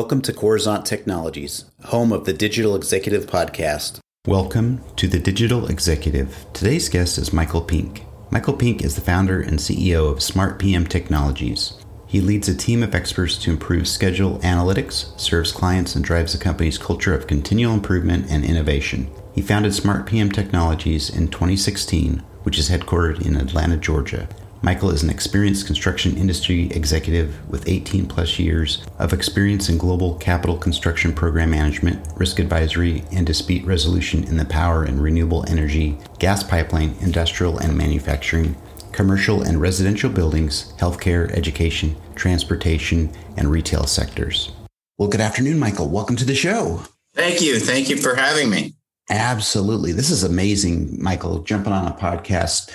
Welcome to Coruzant Technologies, home of the Digital Executive Podcast. Welcome to the Digital Executive. Today's guest is Michael Pink. Michael Pink is the founder and CEO of Smart PM Technologies. He leads a team of experts to improve schedule analytics, serves clients, and drives the company's culture of continual improvement and innovation. He founded Smart PM Technologies in 2016, which is headquartered in Atlanta, Georgia. Michael is an experienced construction industry executive with 18 plus years of experience in global capital construction program management, risk advisory, and dispute resolution in the power and renewable energy, gas pipeline, industrial and manufacturing, commercial and residential buildings, healthcare, education, transportation, and retail sectors. Well, good afternoon, Michael. Welcome to the show. Thank you. Thank you for having me. Absolutely. This is amazing, Michael, jumping on a podcast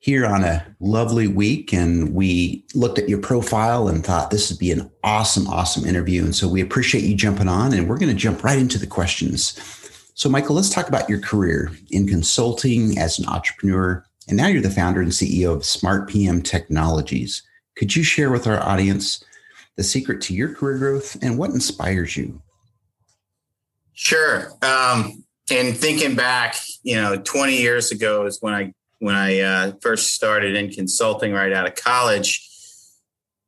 here on a lovely week and we looked at your profile and thought this would be an awesome, awesome interview. And so we appreciate you jumping on and we're going to jump right into the questions. So, Michael, let's talk about your career in consulting as an entrepreneur. And now you're the founder and CEO of Smart PM Technologies. Could you share with our audience the secret to your career growth and what inspires you? Sure. Um, and thinking back, you know, 20 years ago is when I when I uh, first started in consulting right out of college,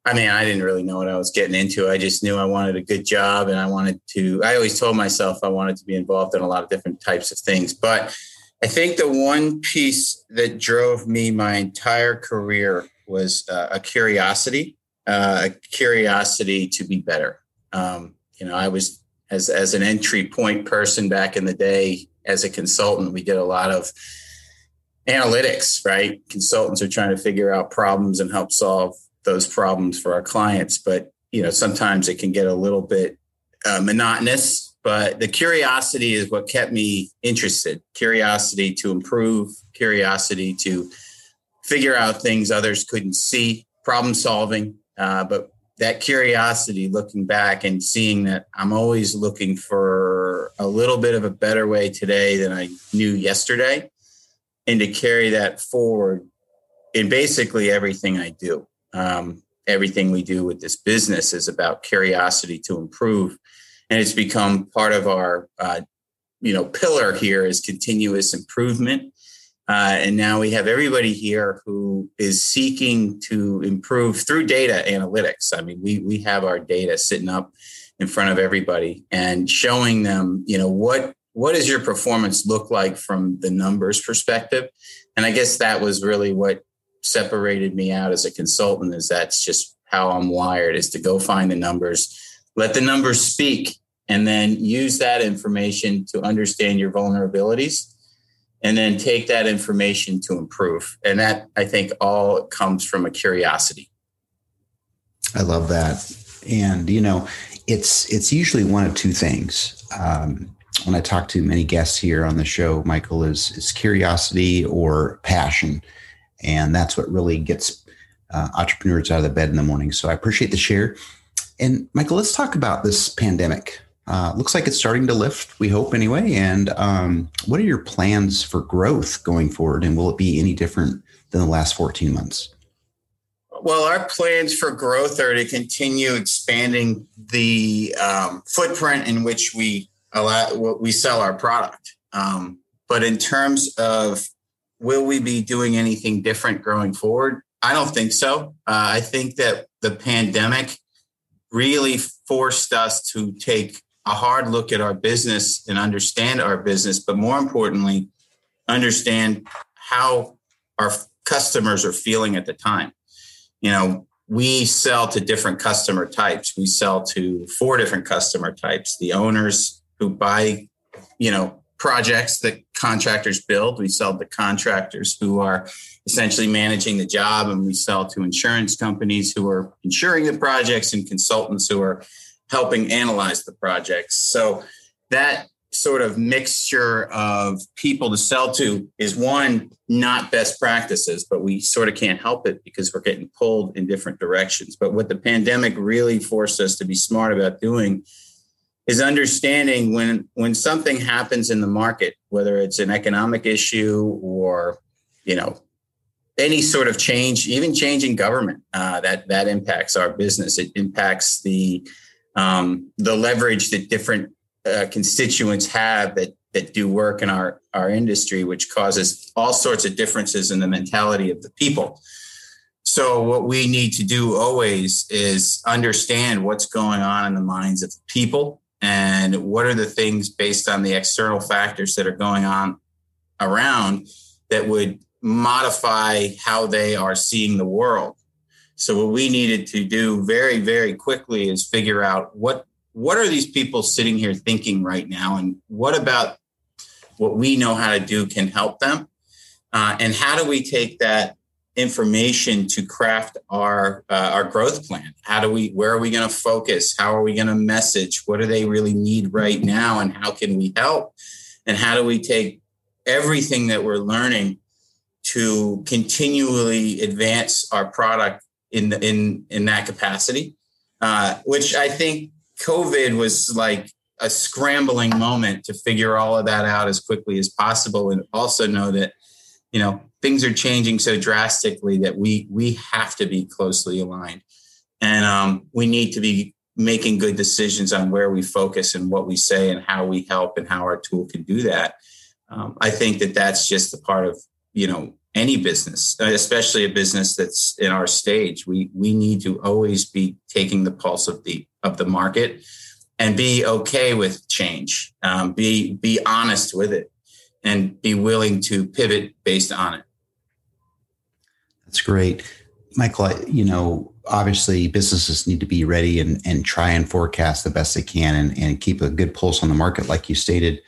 I mean, I didn't really know what I was getting into. I just knew I wanted a good job and I wanted to, I always told myself I wanted to be involved in a lot of different types of things. But I think the one piece that drove me my entire career was uh, a curiosity, uh, a curiosity to be better. Um, you know, I was, as, as an entry point person back in the day, as a consultant, we did a lot of analytics, right? Consultants are trying to figure out problems and help solve those problems for our clients. But, you know, sometimes it can get a little bit uh, monotonous, but the curiosity is what kept me interested. Curiosity to improve, curiosity to figure out things others couldn't see, problem solving. Uh, but that curiosity looking back and seeing that I'm always looking for a little bit of a better way today than I knew yesterday and to carry that forward in basically everything I do. Um, everything we do with this business is about curiosity to improve, and it's become part of our, uh, you know, pillar here is continuous improvement. Uh, and now we have everybody here who is seeking to improve through data analytics. I mean, we we have our data sitting up in front of everybody and showing them, you know, what what does your performance look like from the numbers perspective? And I guess that was really what separated me out as a consultant is that's just how I'm wired is to go find the numbers, let the numbers speak, and then use that information to understand your vulnerabilities and then take that information to improve. And that I think all comes from a curiosity. I love that. And you know, it's it's usually one of two things. Um, when I talk to many guests here on the show, Michael, is, is curiosity or passion. And that's what really gets uh, entrepreneurs out of the bed in the morning. So I appreciate the share. And Michael, let's talk about this pandemic. Uh, looks like it's starting to lift, we hope anyway. And um, what are your plans for growth going forward? And will it be any different than the last 14 months? Well, our plans for growth are to continue expanding the um, footprint in which we allow we sell our product. Um, but in terms of will we be doing anything different going forward? I don't think so. Uh, I think that the pandemic really forced us to take a hard look at our business and understand our business, but more importantly, understand how our customers are feeling at the time. You know, we sell to different customer types. We sell to four different customer types the owners, who buy, you know, projects that contractors build. We sell to contractors who are essentially managing the job, and we sell to insurance companies who are insuring the projects and consultants who are helping analyze the projects. So that sort of mixture of people to sell to is one not best practices but we sort of can't help it because we're getting pulled in different directions but what the pandemic really forced us to be smart about doing is understanding when when something happens in the market whether it's an economic issue or you know any sort of change even change in government uh, that that impacts our business it impacts the um, the leverage that different uh, constituents have that that do work in our our industry, which causes all sorts of differences in the mentality of the people. So what we need to do always is understand what's going on in the minds of the people and what are the things based on the external factors that are going on around that would modify how they are seeing the world. So what we needed to do very very quickly is figure out what what are these people sitting here thinking right now and what about what we know how to do can help them uh, and how do we take that information to craft our uh, our growth plan. How do we where are we going to focus? How are we going to message? What do they really need right now and how can we help? And how do we take everything that we're learning to continually advance our product in the, in in that capacity? Uh, which i think covid was like a scrambling moment to figure all of that out as quickly as possible and also know that you know things are changing so drastically that we we have to be closely aligned. And um, we need to be making good decisions on where we focus and what we say and how we help and how our tool can do that. Um, i think that that's just a part of you know any business especially a business that's in our stage. We we need to always be taking the pulse of the of the market and be okay with change. Um, be be honest with it and be willing to pivot based on it that's great. Michael, you know, obviously businesses need to be ready and, and try and forecast the best they can and, and keep a good pulse on the market, like you stated.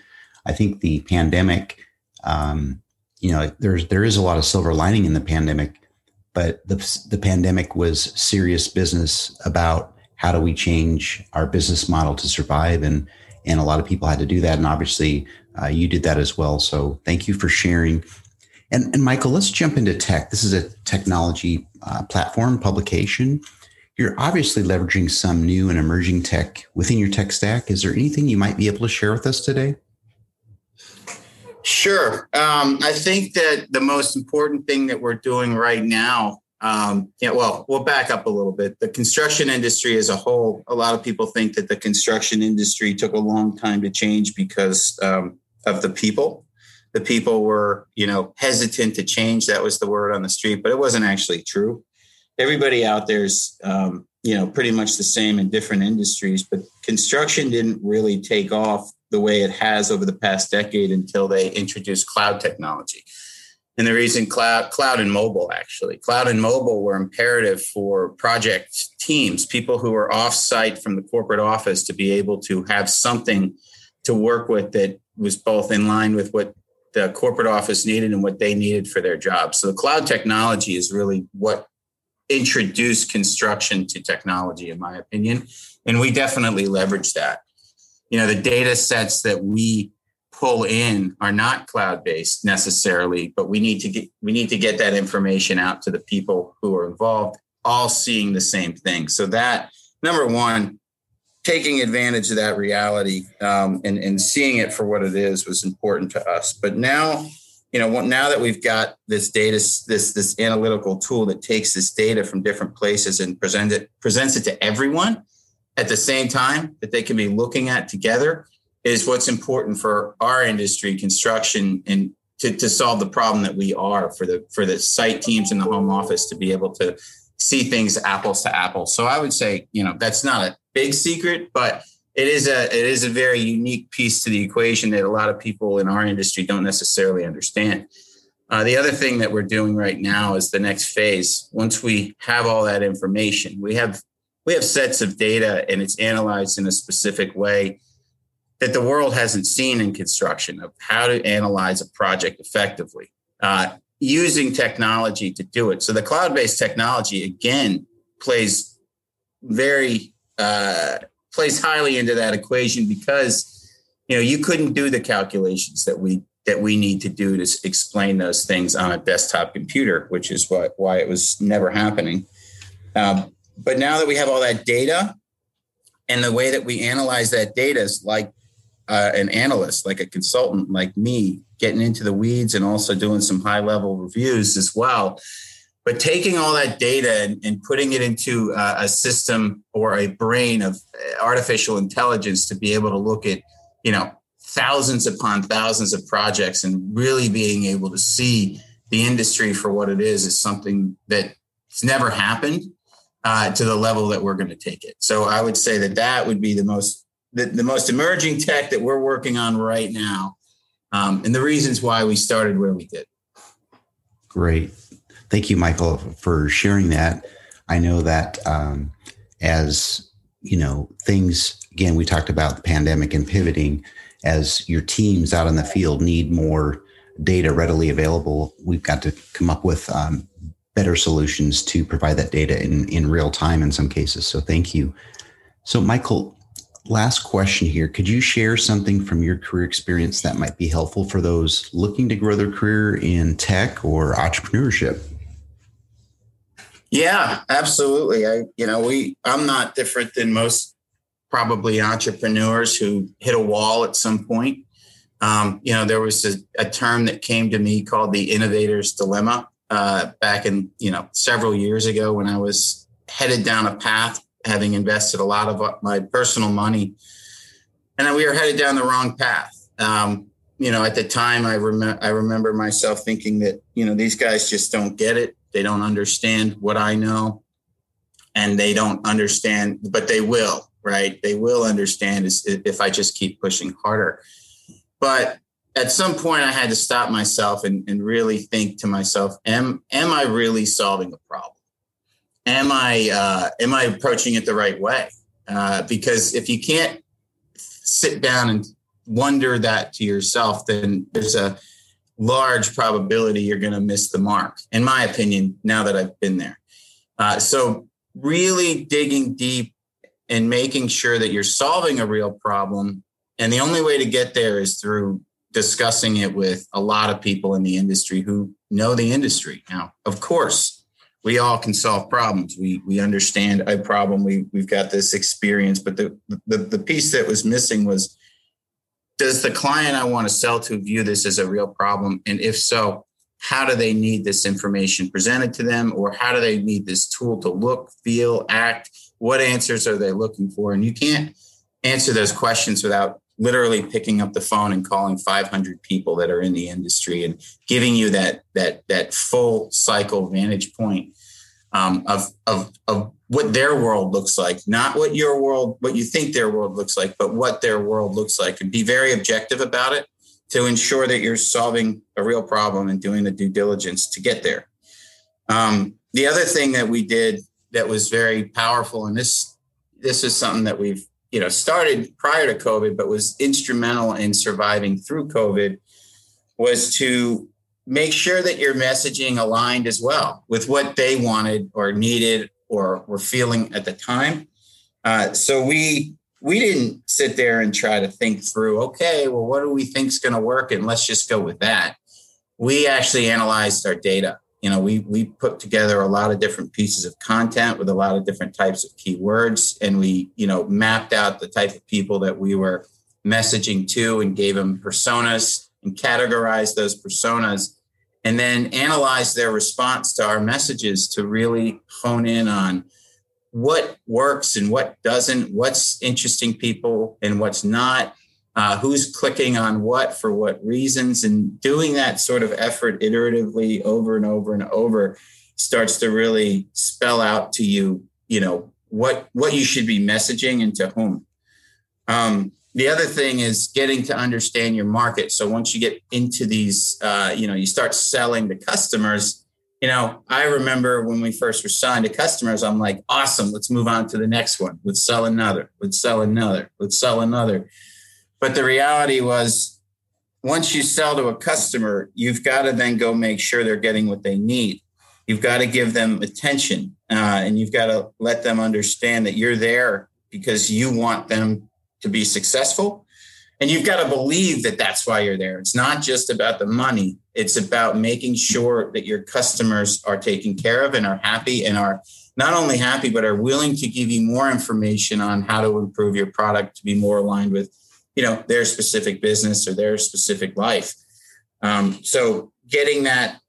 I think the pandemic, um, you know, there's there is a lot of silver lining in the pandemic, but the the pandemic was serious business about how do we change our business model to survive, and and a lot of people had to do that, and obviously uh, you did that as well. So thank you for sharing. And, and Michael, let's jump into tech. This is a technology uh, platform publication. You're obviously leveraging some new and emerging tech within your tech stack. Is there anything you might be able to share with us today? Sure. Um, I think that the most important thing that we're doing right now, um, yeah, well, we'll back up a little bit. The construction industry as a whole, a lot of people think that the construction industry took a long time to change because um, of the people the people were, you know, hesitant to change. That was the word on the street, but it wasn't actually true. Everybody out there's, um, you know, pretty much the same in different industries, but construction didn't really take off the way it has over the past decade until they introduced cloud technology. And the reason cloud, cloud and mobile actually, cloud and mobile were imperative for project teams, people who were offsite from the corporate office to be able to have something to work with that was both in line with what the corporate office needed and what they needed for their jobs. So the cloud technology is really what introduced construction to technology, in my opinion. And we definitely leverage that. You know, the data sets that we pull in are not cloud based necessarily, but we need to get we need to get that information out to the people who are involved, all seeing the same thing. So that number one, taking advantage of that reality um, and, and seeing it for what it is was important to us. But now, you know, now that we've got this data, this this analytical tool that takes this data from different places and present it presents it to everyone at the same time that they can be looking at together, is what's important for our industry, construction, and to, to solve the problem that we are for the for the site teams in the home office to be able to see things apples to apples. So I would say, you know, that's not a big secret, but it is a it is a very unique piece to the equation that a lot of people in our industry don't necessarily understand. Uh, the other thing that we're doing right now is the next phase. Once we have all that information, we have we have sets of data and it's analyzed in a specific way that the world hasn't seen in construction of how to analyze a project effectively uh, using technology to do it. So the cloud-based technology again plays very uh, plays highly into that equation because you know you couldn't do the calculations that we that we need to do to explain those things on a desktop computer, which is what why it was never happening. Um, but now that we have all that data, and the way that we analyze that data is like uh, an analyst, like a consultant, like me, getting into the weeds and also doing some high level reviews as well. But taking all that data and, and putting it into a, a system or a brain of artificial intelligence to be able to look at, you know, thousands upon thousands of projects and really being able to see the industry for what it is is something that's never happened uh, to the level that we're going to take it. So I would say that that would be the most the, the most emerging tech that we're working on right now, um, and the reasons why we started where we did. Great, thank you, Michael, for sharing that. I know that um, as you know things again, we talked about the pandemic and pivoting. As your teams out in the field need more data readily available, we've got to come up with um, better solutions to provide that data in, in real time in some cases. So thank you. So, Michael, last question here. Could you share something from your career experience that might be helpful for those looking to grow their career in tech or entrepreneurship? Yeah, absolutely. I, you know, we, I'm not different than most probably entrepreneurs who hit a wall at some point. Um, you know, there was a, a term that came to me called the innovator's dilemma uh, back in you know several years ago when I was headed down a path, having invested a lot of my personal money, and we were headed down the wrong path. Um, you know, at the time, I remember I remember myself thinking that you know these guys just don't get it. They don't understand what I know, and they don't understand, but they will. Right? They will understand if I just keep pushing harder. But at some point I had to stop myself and, and really think to myself, am am I really solving a problem? Am I uh, am I approaching it the right way? Uh, because if you can't sit down and wonder that to yourself, then there's a large probability you're going to miss the mark. In my opinion, now that I've been there, uh, so really digging deep and making sure that you're solving a real problem, and the only way to get there is through discussing it with a lot of people in the industry who know the industry. Now, of course, we all can solve problems. We we understand a problem. We we've got this experience, but the the, the piece that was missing was does the client I want to sell to view this as a real problem? And if so, how do they need this information presented to them or how do they need this tool to look, feel, act? What answers are they looking for? And you can't answer those questions without literally picking up the phone and calling 500 people that are in the industry and giving you that that that full cycle vantage point um, of of of what their world looks like, not what your world, what you think their world looks like, but what their world looks like, and be very objective about it to ensure that you're solving a real problem and doing the due diligence to get there. Um, the other thing that we did that was very powerful, and this this is something that we've you know started prior to COVID, but was instrumental in surviving through COVID, was to make sure that your messaging aligned as well with what they wanted or needed or were feeling at the time. Uh, so we we didn't sit there and try to think through, okay, well, what do we think is going to work, and let's just go with that. We actually analyzed our data you know we we put together a lot of different pieces of content with a lot of different types of keywords and we you know mapped out the type of people that we were messaging to and gave them personas and categorized those personas and then analyze their response to our messages to really hone in on what works and what doesn't what's interesting people and what's not uh, who's clicking on what for what reasons, and doing that sort of effort iteratively over and over and over starts to really spell out to you, you know, what what you should be messaging and to whom. Um, the other thing is getting to understand your market. So once you get into these, uh, you know, you start selling to customers. You know, I remember when we first were signed to customers, I'm like, awesome, let's move on to the next one. Let's sell another. Let's sell another. Let's sell another. But the reality was, once you sell to a customer, you've got to then go make sure they're getting what they need. You've got to give them attention uh, and you've got to let them understand that you're there because you want them to be successful. And you've got to believe that that's why you're there. It's not just about the money, it's about making sure that your customers are taken care of and are happy and are not only happy, but are willing to give you more information on how to improve your product to be more aligned with you know their specific business or their specific life um, so getting that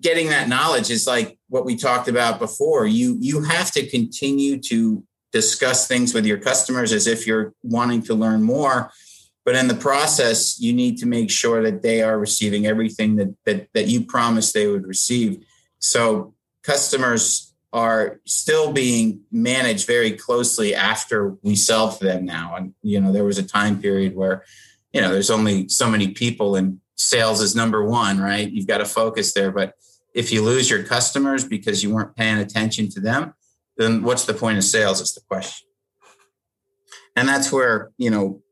getting that knowledge is like what we talked about before. You you have to continue to discuss things with your customers as if you're wanting to learn more. But in the process, you need to make sure that they are receiving everything that that, that you promised they would receive. So customers are still being managed very closely after we sell to them now. And you know, there was a time period where, you know, there's only so many people and sales is number one, right? You've got to focus there. But if you lose your customers because you weren't paying attention to them, then what's the point of sales is the question. And that's where, you know,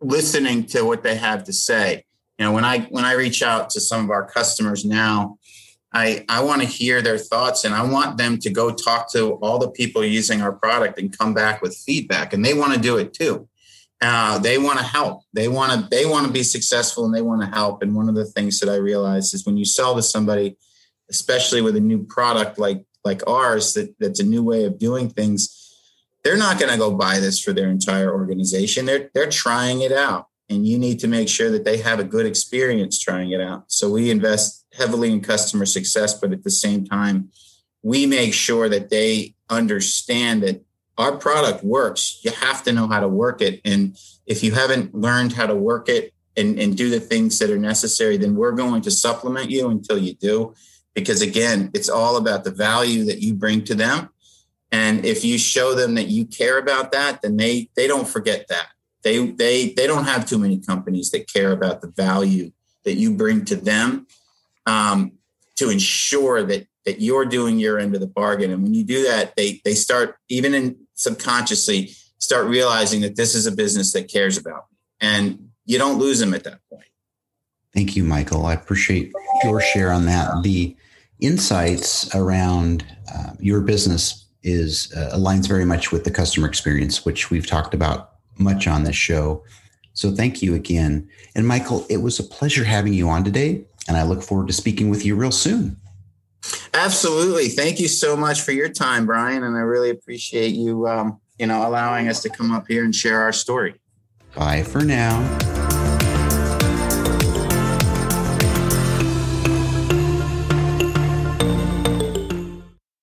listening to what they have to say. You know, when I when I reach out to some of our customers now, I I want to hear their thoughts and I want them to go talk to all the people using our product and come back with feedback. And they want to do it too. Uh, they want to help. They want to they want to be successful and they want to help. And one of the things that I realized is when you sell to somebody, especially with a new product like like ours, that that's a new way of doing things. They're not going to go buy this for their entire organization. They're they're trying it out, and you need to make sure that they have a good experience trying it out. So we invest heavily in customer success, but at the same time, we make sure that they understand that our product works. You have to know how to work it. And if you haven't learned how to work it and, and do the things that are necessary, then we're going to supplement you until you do. Because again, it's all about the value that you bring to them. And if you show them that you care about that, then they they don't forget that. They they they don't have too many companies that care about the value that you bring to them um, to ensure that that you're doing your end of the bargain. And when you do that, they they start even in subconsciously start realizing that this is a business that cares about me. And you don't lose them at that point. Thank you, Michael. I appreciate your share on that. The insights around uh, your business is uh, aligns very much with the customer experience, which we've talked about much on this show. So thank you again. And Michael, it was a pleasure having you on today, and I look forward to speaking with you real soon. Absolutely. Thank you so much for your time, Brian. And I really appreciate you, um, you know, allowing us to come up here and share our story. Bye for now.